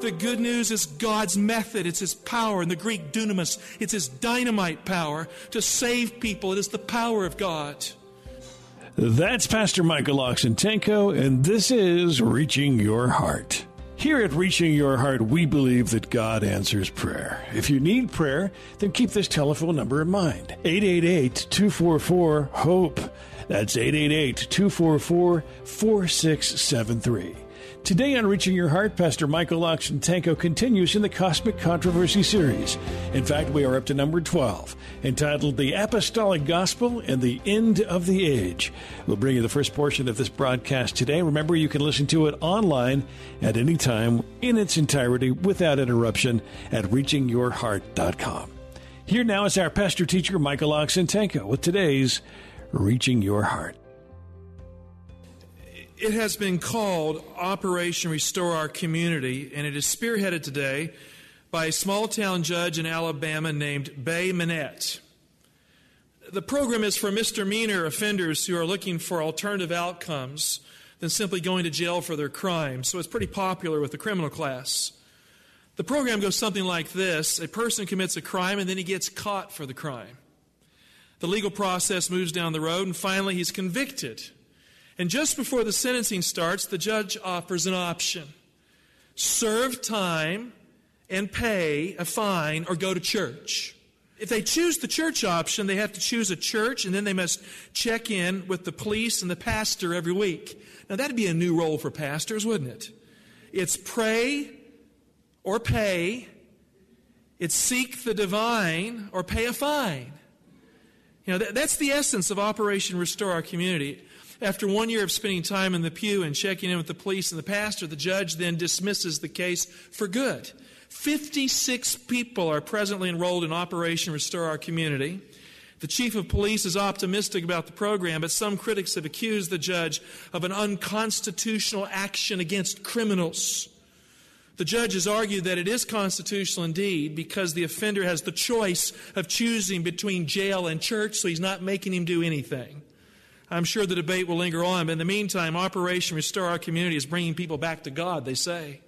The good news is God's method. It's His power. In the Greek, dunamis, it's His dynamite power to save people. It is the power of God. That's Pastor Michael Oxentenko, and this is Reaching Your Heart. Here at Reaching Your Heart, we believe that God answers prayer. If you need prayer, then keep this telephone number in mind 888 244 HOPE. That's 888 244 4673. Today on Reaching Your Heart, Pastor Michael Oxentenko continues in the Cosmic Controversy series. In fact, we are up to number 12, entitled The Apostolic Gospel and the End of the Age. We'll bring you the first portion of this broadcast today. Remember, you can listen to it online at any time in its entirety without interruption at reachingyourheart.com. Here now is our pastor teacher, Michael Oxentenko, with today's Reaching Your Heart. It has been called Operation Restore Our Community, and it is spearheaded today by a small town judge in Alabama named Bay Minette. The program is for misdemeanor offenders who are looking for alternative outcomes than simply going to jail for their crime, so it's pretty popular with the criminal class. The program goes something like this a person commits a crime and then he gets caught for the crime. The legal process moves down the road, and finally he's convicted. And just before the sentencing starts, the judge offers an option serve time and pay a fine or go to church. If they choose the church option, they have to choose a church and then they must check in with the police and the pastor every week. Now, that'd be a new role for pastors, wouldn't it? It's pray or pay, it's seek the divine or pay a fine. You know, that, that's the essence of Operation Restore Our Community. After one year of spending time in the pew and checking in with the police and the pastor, the judge then dismisses the case for good. 56 people are presently enrolled in Operation Restore Our Community. The chief of police is optimistic about the program, but some critics have accused the judge of an unconstitutional action against criminals. The judge has argued that it is constitutional indeed because the offender has the choice of choosing between jail and church, so he's not making him do anything. I'm sure the debate will linger on, but in the meantime, Operation Restore Our Community is bringing people back to God, they say.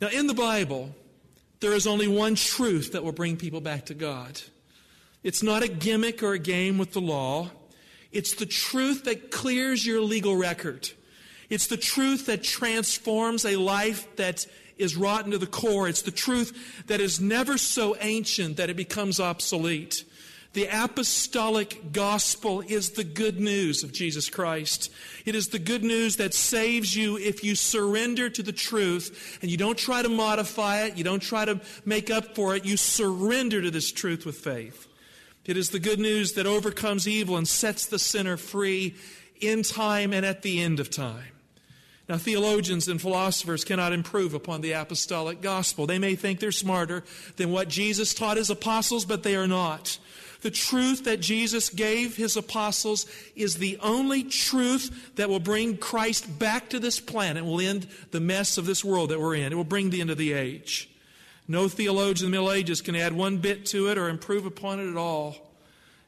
Now, in the Bible, there is only one truth that will bring people back to God. It's not a gimmick or a game with the law. It's the truth that clears your legal record. It's the truth that transforms a life that is rotten to the core. It's the truth that is never so ancient that it becomes obsolete. The apostolic gospel is the good news of Jesus Christ. It is the good news that saves you if you surrender to the truth and you don't try to modify it, you don't try to make up for it, you surrender to this truth with faith. It is the good news that overcomes evil and sets the sinner free in time and at the end of time. Now, theologians and philosophers cannot improve upon the apostolic gospel. They may think they're smarter than what Jesus taught his apostles, but they are not. The truth that Jesus gave his apostles is the only truth that will bring Christ back to this planet, will end the mess of this world that we're in. It will bring the end of the age. No theologian in the Middle Ages can add one bit to it or improve upon it at all.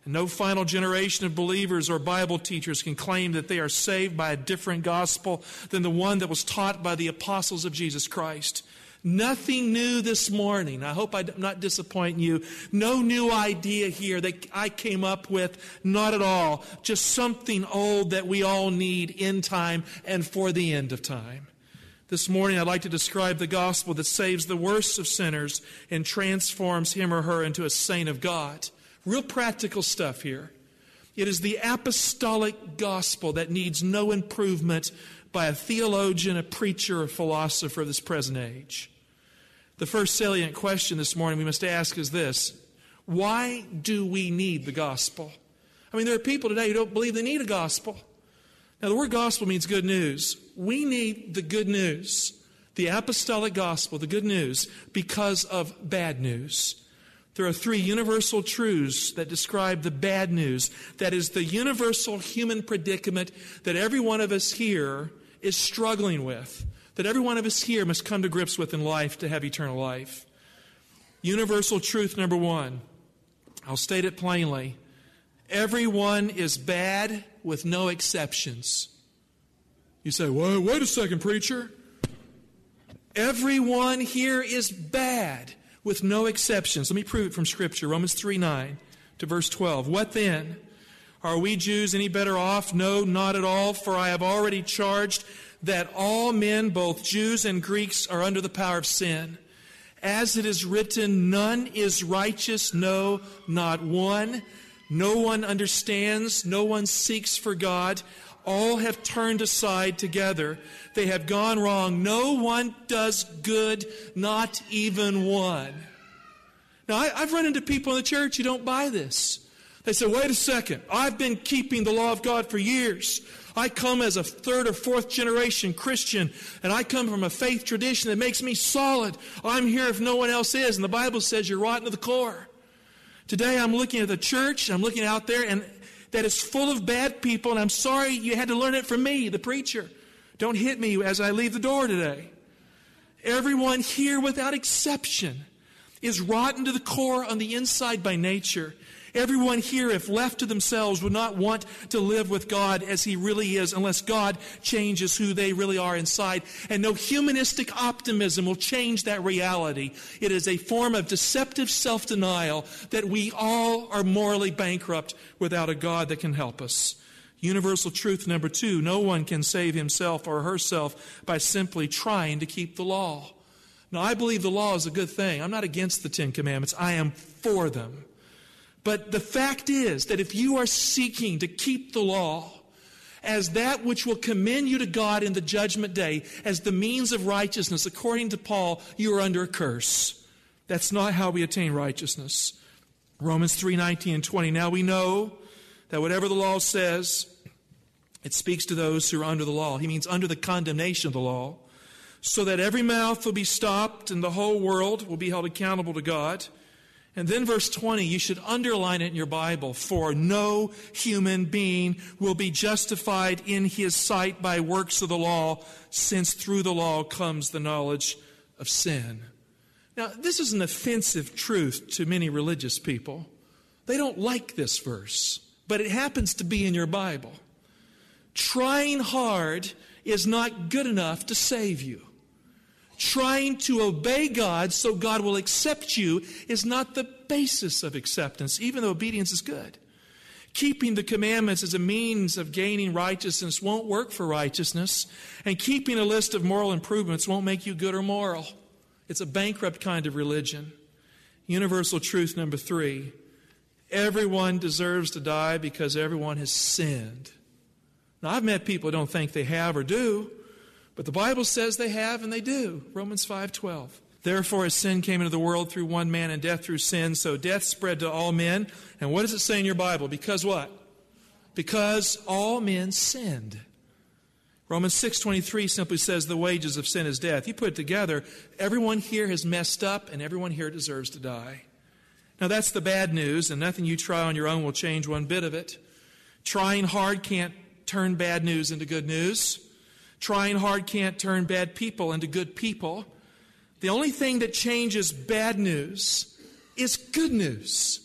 And no final generation of believers or Bible teachers can claim that they are saved by a different gospel than the one that was taught by the apostles of Jesus Christ. Nothing new this morning. I hope I'm not disappointing you. No new idea here that I came up with. Not at all. Just something old that we all need in time and for the end of time. This morning, I'd like to describe the gospel that saves the worst of sinners and transforms him or her into a saint of God. Real practical stuff here. It is the apostolic gospel that needs no improvement by a theologian, a preacher, a philosopher of this present age. The first salient question this morning we must ask is this Why do we need the gospel? I mean, there are people today who don't believe they need a gospel. Now, the word gospel means good news. We need the good news, the apostolic gospel, the good news, because of bad news. There are three universal truths that describe the bad news. That is the universal human predicament that every one of us here is struggling with, that every one of us here must come to grips with in life to have eternal life. Universal truth number one I'll state it plainly everyone is bad with no exceptions. You say, wait, wait a second, preacher. Everyone here is bad with no exceptions. Let me prove it from Scripture Romans 3 9 to verse 12. What then? Are we Jews any better off? No, not at all, for I have already charged that all men, both Jews and Greeks, are under the power of sin. As it is written, none is righteous, no, not one. No one understands, no one seeks for God. All have turned aside together. They have gone wrong. No one does good, not even one. Now, I, have run into people in the church who don't buy this. They said, wait a second, I've been keeping the law of God for years. I come as a third or fourth generation Christian, and I come from a faith tradition that makes me solid. I'm here if no one else is. And the Bible says you're rotten to the core. Today I'm looking at the church, I'm looking out there, and that is full of bad people, and I'm sorry you had to learn it from me, the preacher. Don't hit me as I leave the door today. Everyone here, without exception, is rotten to the core on the inside by nature. Everyone here, if left to themselves, would not want to live with God as He really is unless God changes who they really are inside. And no humanistic optimism will change that reality. It is a form of deceptive self denial that we all are morally bankrupt without a God that can help us. Universal truth number two no one can save himself or herself by simply trying to keep the law. Now, I believe the law is a good thing. I'm not against the Ten Commandments, I am for them. But the fact is that if you are seeking to keep the law as that which will commend you to God in the judgment day, as the means of righteousness, according to Paul, you are under a curse. That's not how we attain righteousness. Romans 3 19 and 20. Now we know that whatever the law says, it speaks to those who are under the law. He means under the condemnation of the law, so that every mouth will be stopped and the whole world will be held accountable to God. And then verse 20, you should underline it in your Bible. For no human being will be justified in his sight by works of the law, since through the law comes the knowledge of sin. Now, this is an offensive truth to many religious people. They don't like this verse, but it happens to be in your Bible. Trying hard is not good enough to save you trying to obey God so God will accept you is not the basis of acceptance, even though obedience is good. Keeping the commandments as a means of gaining righteousness won't work for righteousness, and keeping a list of moral improvements won't make you good or moral. It's a bankrupt kind of religion. Universal truth number three everyone deserves to die because everyone has sinned. Now, I've met people who don't think they have or do, but the Bible says they have and they do. Romans 5:12. Therefore as sin came into the world through one man and death through sin, so death spread to all men. And what does it say in your Bible? Because what? Because all men sinned. Romans 6:23 simply says the wages of sin is death. You put it together, everyone here has messed up and everyone here deserves to die. Now that's the bad news and nothing you try on your own will change one bit of it. Trying hard can't turn bad news into good news. Trying hard can't turn bad people into good people. The only thing that changes bad news is good news.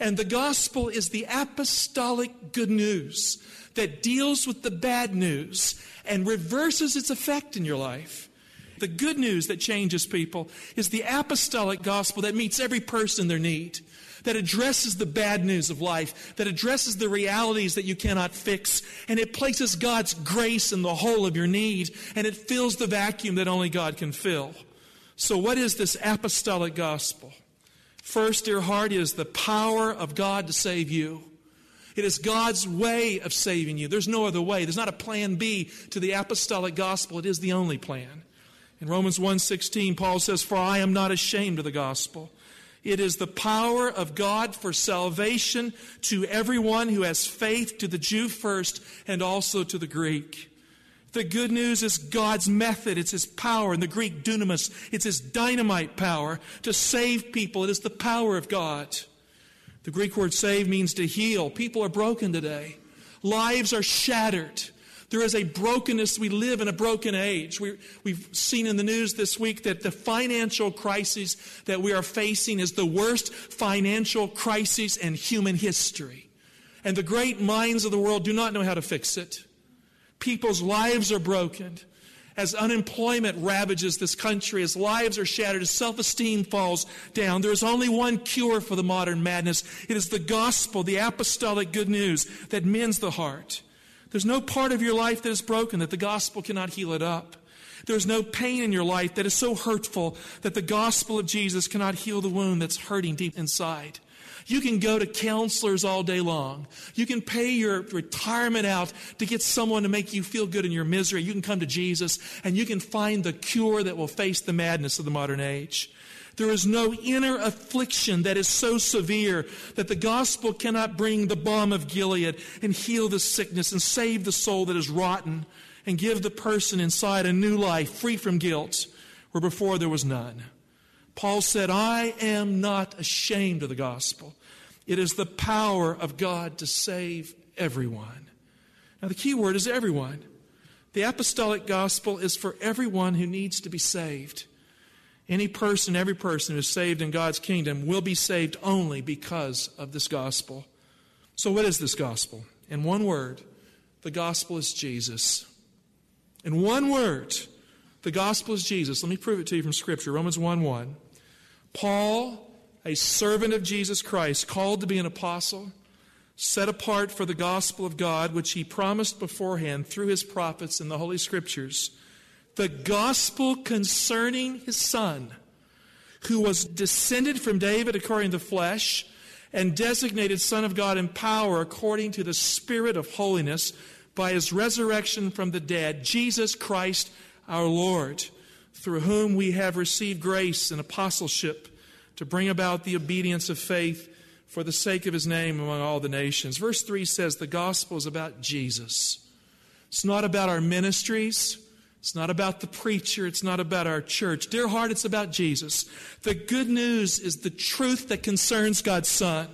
And the gospel is the apostolic good news that deals with the bad news and reverses its effect in your life. The good news that changes people is the apostolic gospel that meets every person their need that addresses the bad news of life, that addresses the realities that you cannot fix, and it places God's grace in the whole of your need, and it fills the vacuum that only God can fill. So, what is this apostolic gospel? First, dear heart, is the power of God to save you. It is God's way of saving you. There's no other way. There's not a plan B to the apostolic gospel. It is the only plan. In Romans 1:16, Paul says, "For I am not ashamed of the gospel." It is the power of God for salvation to everyone who has faith, to the Jew first, and also to the Greek. The good news is God's method. It's His power. In the Greek, dunamis, it's His dynamite power to save people. It is the power of God. The Greek word save means to heal. People are broken today. Lives are shattered. There is a brokenness. We live in a broken age. We, have seen in the news this week that the financial crisis that we are facing is the worst financial crisis in human history. And the great minds of the world do not know how to fix it. People's lives are broken. As unemployment ravages this country, as lives are shattered, as self esteem falls down, there is only one cure for the modern madness. It is the gospel, the apostolic good news that mends the heart. There's no part of your life that is broken that the gospel cannot heal it up. There's no pain in your life that is so hurtful that the gospel of Jesus cannot heal the wound that's hurting deep inside. You can go to counselors all day long. You can pay your retirement out to get someone to make you feel good in your misery. You can come to Jesus and you can find the cure that will face the madness of the modern age. There is no inner affliction that is so severe that the gospel cannot bring the balm of Gilead and heal the sickness and save the soul that is rotten and give the person inside a new life free from guilt where before there was none. Paul said, I am not ashamed of the gospel. It is the power of God to save everyone. Now, the key word is everyone. The apostolic gospel is for everyone who needs to be saved. Any person, every person who is saved in God's kingdom will be saved only because of this gospel. So, what is this gospel? In one word, the gospel is Jesus. In one word, the gospel is Jesus. Let me prove it to you from Scripture Romans 1 1. Paul, a servant of Jesus Christ, called to be an apostle, set apart for the gospel of God, which he promised beforehand through his prophets in the Holy Scriptures, the gospel concerning his Son, who was descended from David according to the flesh, and designated Son of God in power according to the Spirit of holiness by his resurrection from the dead, Jesus Christ our Lord through whom we have received grace and apostleship to bring about the obedience of faith for the sake of his name among all the nations. Verse 3 says the gospel is about Jesus. It's not about our ministries. It's not about the preacher. It's not about our church. Dear heart, it's about Jesus. The good news is the truth that concerns God's Son.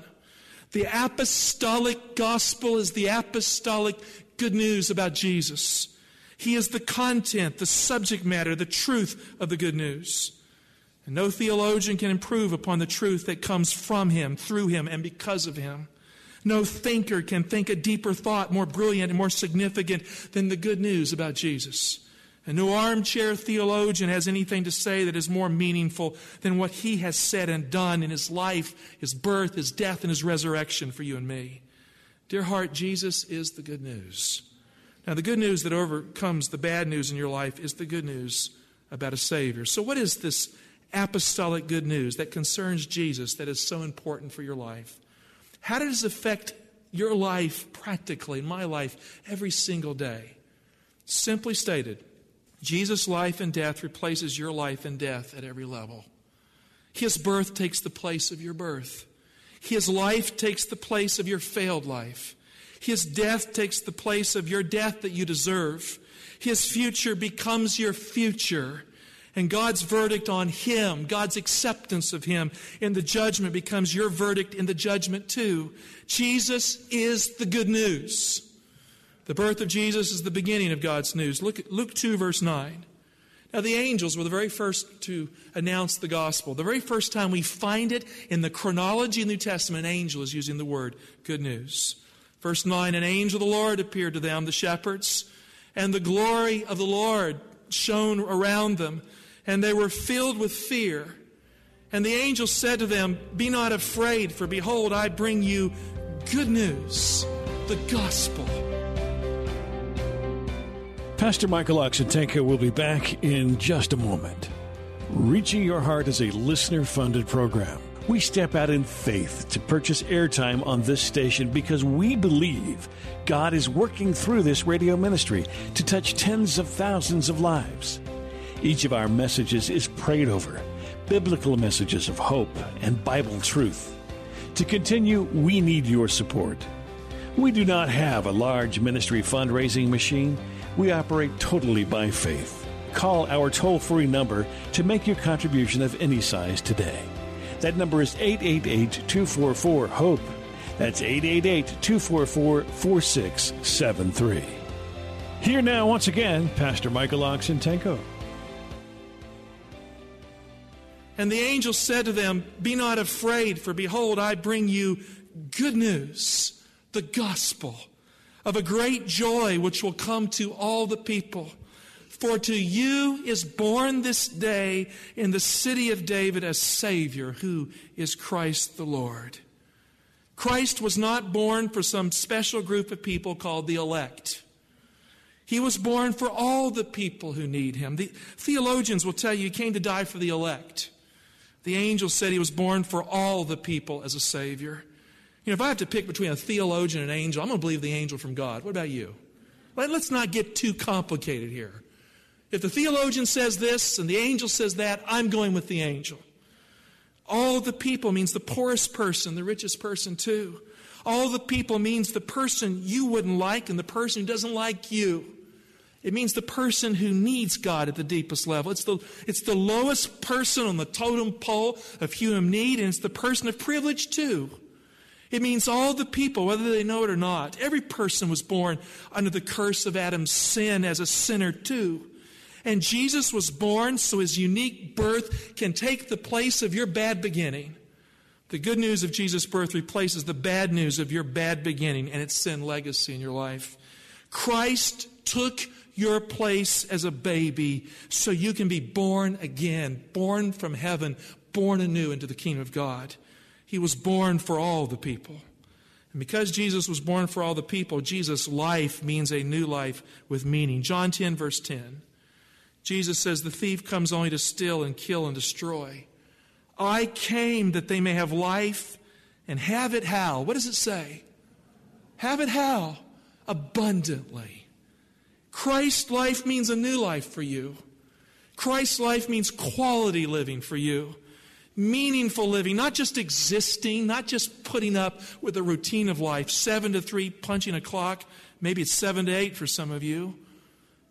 The apostolic gospel is the apostolic good news about Jesus. He is the content, the subject matter, the truth of the good news. And no theologian can improve upon the truth that comes from him, through him, and because of him. No thinker can think a deeper thought more brilliant and more significant than the good news about Jesus. And no armchair theologian has anything to say that is more meaningful than what he has said and done in his life, his birth, his death, and his resurrection for you and me. Dear heart, Jesus is the good news. Now, the good news that overcomes the bad news in your life is the good news about a Savior. So, what is this apostolic good news that concerns Jesus that is so important for your life? How does it affect your life practically, my life, every single day? Simply stated, Jesus' life and death replaces your life and death at every level. His birth takes the place of your birth. His life takes the place of your failed life. His death takes the place of your death that you deserve. His future becomes your future. And God's verdict on him, God's acceptance of him in the judgment becomes your verdict in the judgment too. Jesus is the good news. The birth of Jesus is the beginning of God's news. Look at Luke 2, verse 9. Now, the angels were the very first to announce the gospel. The very first time we find it in the chronology of the New Testament, an angel is using the word good news. Verse 9 An angel of the Lord appeared to them, the shepherds, and the glory of the Lord shone around them, and they were filled with fear. And the angel said to them, Be not afraid, for behold, I bring you good news, the gospel. Pastor Michael Oxentenko will be back in just a moment. Reaching Your Heart is a listener funded program. We step out in faith to purchase airtime on this station because we believe God is working through this radio ministry to touch tens of thousands of lives. Each of our messages is prayed over, biblical messages of hope and Bible truth. To continue, we need your support. We do not have a large ministry fundraising machine We operate totally by faith. Call our toll free number to make your contribution of any size today. That number is 888 244 HOPE. That's 888 244 4673. Here now, once again, Pastor Michael Oxentenko. And the angel said to them, Be not afraid, for behold, I bring you good news, the gospel of a great joy which will come to all the people. For to you is born this day in the city of David a Savior, who is Christ the Lord. Christ was not born for some special group of people called the elect. He was born for all the people who need him. The theologians will tell you he came to die for the elect. The angel said he was born for all the people as a Savior. You know, if I have to pick between a theologian and an angel, I'm going to believe the angel from God. What about you? Let's not get too complicated here. If the theologian says this and the angel says that, I'm going with the angel. All the people means the poorest person, the richest person too. All the people means the person you wouldn't like and the person who doesn't like you. It means the person who needs God at the deepest level. It's the, it's the lowest person on the totem pole of human need, and it's the person of privilege too. It means all the people, whether they know it or not. Every person was born under the curse of Adam's sin as a sinner too. And Jesus was born so his unique birth can take the place of your bad beginning. The good news of Jesus' birth replaces the bad news of your bad beginning and its sin legacy in your life. Christ took your place as a baby so you can be born again, born from heaven, born anew into the kingdom of God. He was born for all the people. And because Jesus was born for all the people, Jesus' life means a new life with meaning. John 10, verse 10. Jesus says, The thief comes only to steal and kill and destroy. I came that they may have life and have it how? What does it say? Have it how? Abundantly. Christ's life means a new life for you. Christ's life means quality living for you. Meaningful living, not just existing, not just putting up with the routine of life, seven to three, punching a clock. Maybe it's seven to eight for some of you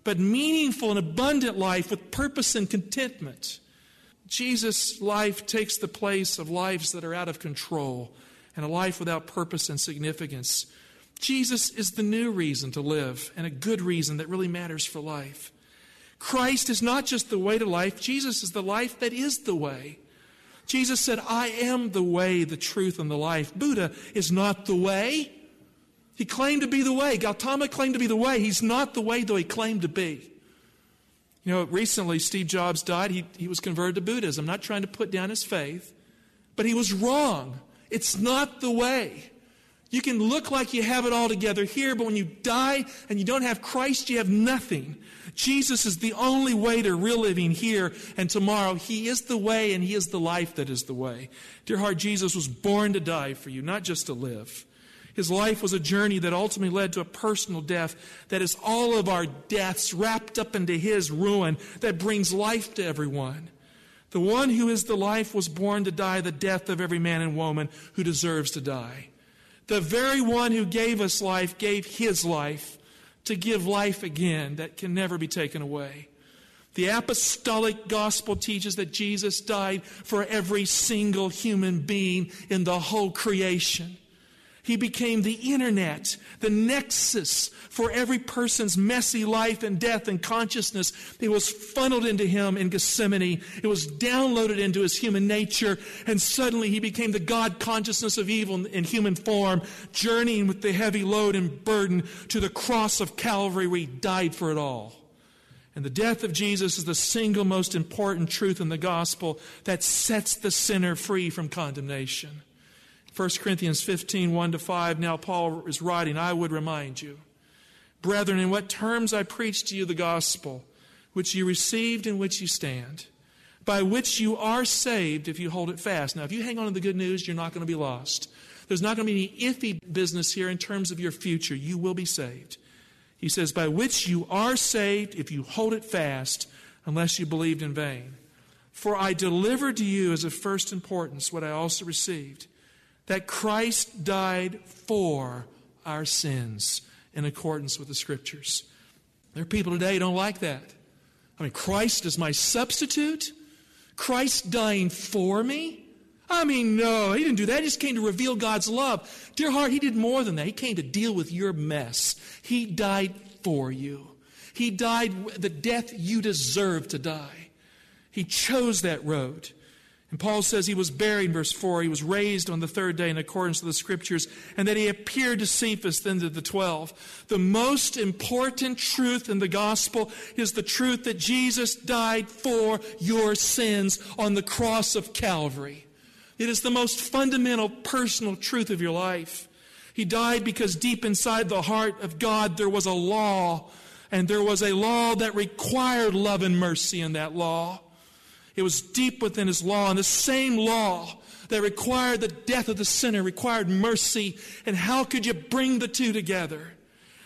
but meaningful and abundant life with purpose and contentment. Jesus' life takes the place of lives that are out of control and a life without purpose and significance. Jesus is the new reason to live and a good reason that really matters for life. Christ is not just the way to life, Jesus is the life that is the way. Jesus said, I am the way, the truth, and the life. Buddha is not the way. He claimed to be the way. Gautama claimed to be the way. He's not the way, though he claimed to be. You know, recently Steve Jobs died. He, he was converted to Buddhism. I'm not trying to put down his faith, but he was wrong. It's not the way. You can look like you have it all together here, but when you die and you don't have Christ, you have nothing. Jesus is the only way to real living here and tomorrow. He is the way and He is the life that is the way. Dear heart, Jesus was born to die for you, not just to live. His life was a journey that ultimately led to a personal death that is all of our deaths wrapped up into His ruin that brings life to everyone. The one who is the life was born to die the death of every man and woman who deserves to die. The very one who gave us life gave His life to give life again that can never be taken away. The apostolic gospel teaches that Jesus died for every single human being in the whole creation. He became the internet, the nexus for every person's messy life and death and consciousness. It was funneled into him in Gethsemane. It was downloaded into his human nature. And suddenly he became the God consciousness of evil in human form, journeying with the heavy load and burden to the cross of Calvary where he died for it all. And the death of Jesus is the single most important truth in the gospel that sets the sinner free from condemnation. 1 Corinthians 15, 1 to 5. Now, Paul is writing, I would remind you, brethren, in what terms I preached to you the gospel, which you received, in which you stand, by which you are saved if you hold it fast. Now, if you hang on to the good news, you're not going to be lost. There's not going to be any iffy business here in terms of your future. You will be saved. He says, by which you are saved if you hold it fast, unless you believed in vain. For I delivered to you as of first importance what I also received that Christ died for our sins in accordance with the Scriptures. There are people today who don't like that. I mean, Christ is my substitute? Christ dying for me? I mean, no, he didn't do that. He just came to reveal God's love. Dear heart, he did more than that. He came to deal with your mess. He died for you. He died the death you deserve to die. He chose that road. And Paul says he was buried, verse 4. He was raised on the third day in accordance with the scriptures, and that he appeared to Cephas, then to the twelve. The most important truth in the gospel is the truth that Jesus died for your sins on the cross of Calvary. It is the most fundamental personal truth of your life. He died because deep inside the heart of God there was a law, and there was a law that required love and mercy in that law. It was deep within his law, and the same law that required the death of the sinner required mercy. And how could you bring the two together?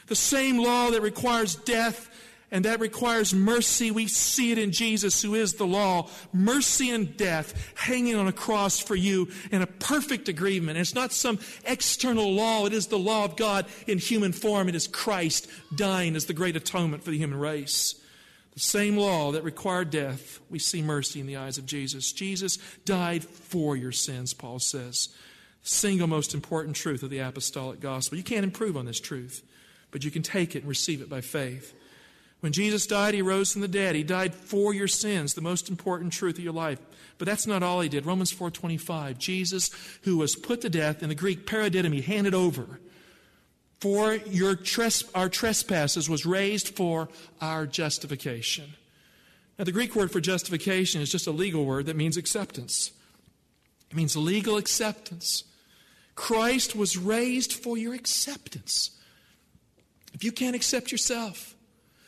The same law that requires death and that requires mercy. We see it in Jesus, who is the law. Mercy and death hanging on a cross for you in a perfect agreement. And it's not some external law, it is the law of God in human form. It is Christ dying as the great atonement for the human race. The same law that required death, we see mercy in the eyes of Jesus. Jesus died for your sins, Paul says. Single most important truth of the apostolic gospel. You can't improve on this truth, but you can take it and receive it by faith. When Jesus died, he rose from the dead. He died for your sins, the most important truth of your life. But that's not all he did. Romans 4:25. Jesus, who was put to death in the Greek paradidomi, handed over for your tres- our trespasses was raised for our justification. Now, the Greek word for justification is just a legal word that means acceptance. It means legal acceptance. Christ was raised for your acceptance. If you can't accept yourself,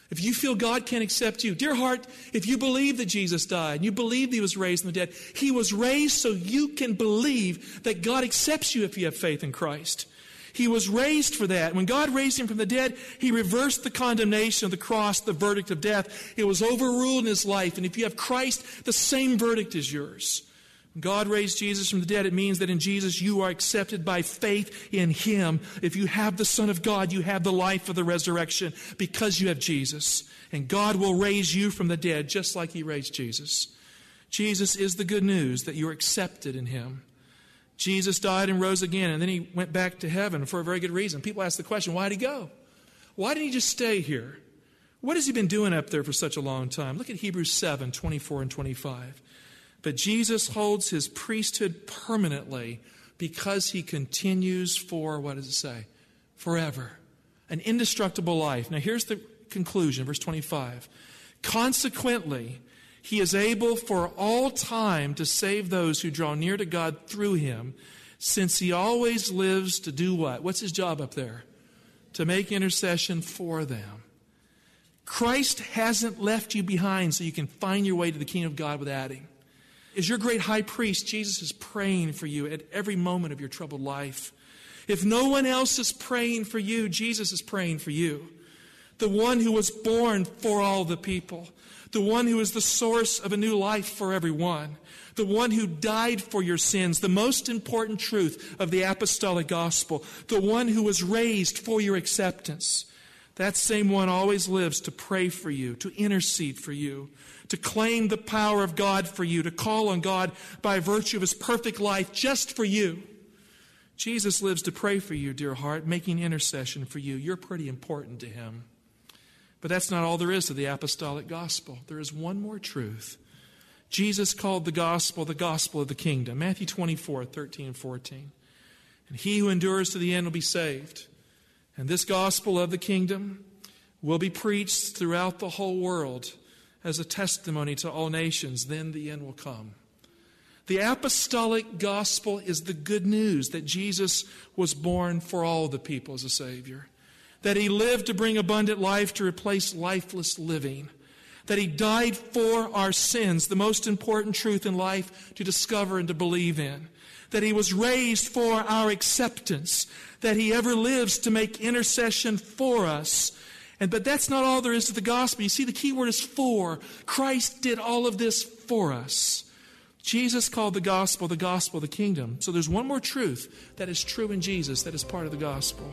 if you feel God can't accept you, dear heart, if you believe that Jesus died and you believe he was raised from the dead, he was raised so you can believe that God accepts you if you have faith in Christ. He was raised for that. When God raised him from the dead, he reversed the condemnation of the cross, the verdict of death. It was overruled in his life. And if you have Christ, the same verdict is yours. When God raised Jesus from the dead, it means that in Jesus you are accepted by faith in him. If you have the Son of God, you have the life of the resurrection because you have Jesus. And God will raise you from the dead just like he raised Jesus. Jesus is the good news that you're accepted in him. Jesus died and rose again, and then he went back to heaven for a very good reason. People ask the question, why did he go? Why didn't he just stay here? What has he been doing up there for such a long time? Look at Hebrews 7 24 and 25. But Jesus holds his priesthood permanently because he continues for, what does it say? Forever. An indestructible life. Now here's the conclusion, verse 25. Consequently, he is able for all time to save those who draw near to God through him, since he always lives to do what? What's his job up there? To make intercession for them. Christ hasn't left you behind so you can find your way to the kingdom of God without him. As your great high priest, Jesus is praying for you at every moment of your troubled life. If no one else is praying for you, Jesus is praying for you. The one who was born for all the people the one who is the source of a new life for everyone, the one who died for your sins, the most important truth of the apostolic gospel, the one who was raised for your acceptance. That same one always lives to pray for you, to intercede for you, to claim the power of God for you, to call on God by virtue of his perfect life just for you. Jesus lives to pray for you, dear heart, making intercession for you. You're pretty important to him. But that's not all there is to the apostolic gospel. There is one more truth. Jesus called the gospel the gospel of the kingdom. Matthew 24, 13 and 14. And he who endures to the end will be saved. And this gospel of the kingdom will be preached throughout the whole world as a testimony to all nations. Then the end will come. The apostolic gospel is the good news that Jesus was born for all the people as a Savior that he lived to bring abundant life to replace lifeless living, that he died for our sins, the most important truth in life to discover and to believe in, that he was raised for our acceptance, that he ever lives to make intercession for us. And, but that's not all there is to the gospel. You see, the key word is for. Christ did all of this for us. Jesus called the gospel the gospel of the kingdom. So there's one more truth that is true in Jesus that is part of the gospel.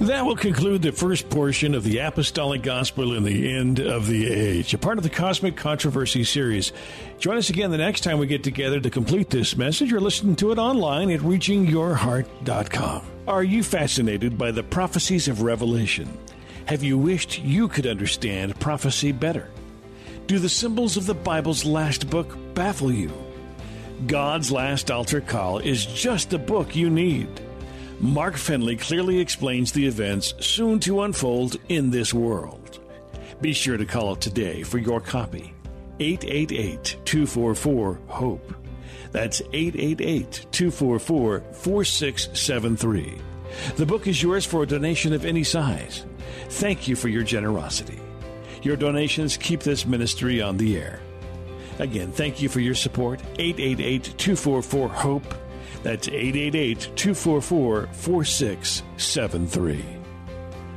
That will conclude the first portion of the Apostolic Gospel in the End of the Age, a part of the Cosmic Controversy series. Join us again the next time we get together to complete this message or listen to it online at reachingyourheart.com. Are you fascinated by the prophecies of Revelation? Have you wished you could understand prophecy better? Do the symbols of the Bible's last book baffle you? God's Last Altar Call is just the book you need. Mark Finley clearly explains the events soon to unfold in this world. Be sure to call today for your copy. 888 244 HOPE. That's 888 244 4673. The book is yours for a donation of any size. Thank you for your generosity. Your donations keep this ministry on the air. Again, thank you for your support. 888 244 HOPE. That's 888 244 4673.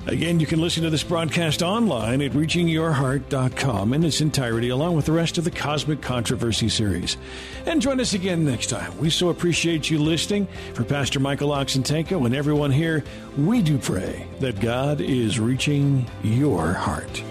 Again, you can listen to this broadcast online at reachingyourheart.com in its entirety, along with the rest of the Cosmic Controversy series. And join us again next time. We so appreciate you listening. For Pastor Michael Oxentenko and everyone here, we do pray that God is reaching your heart.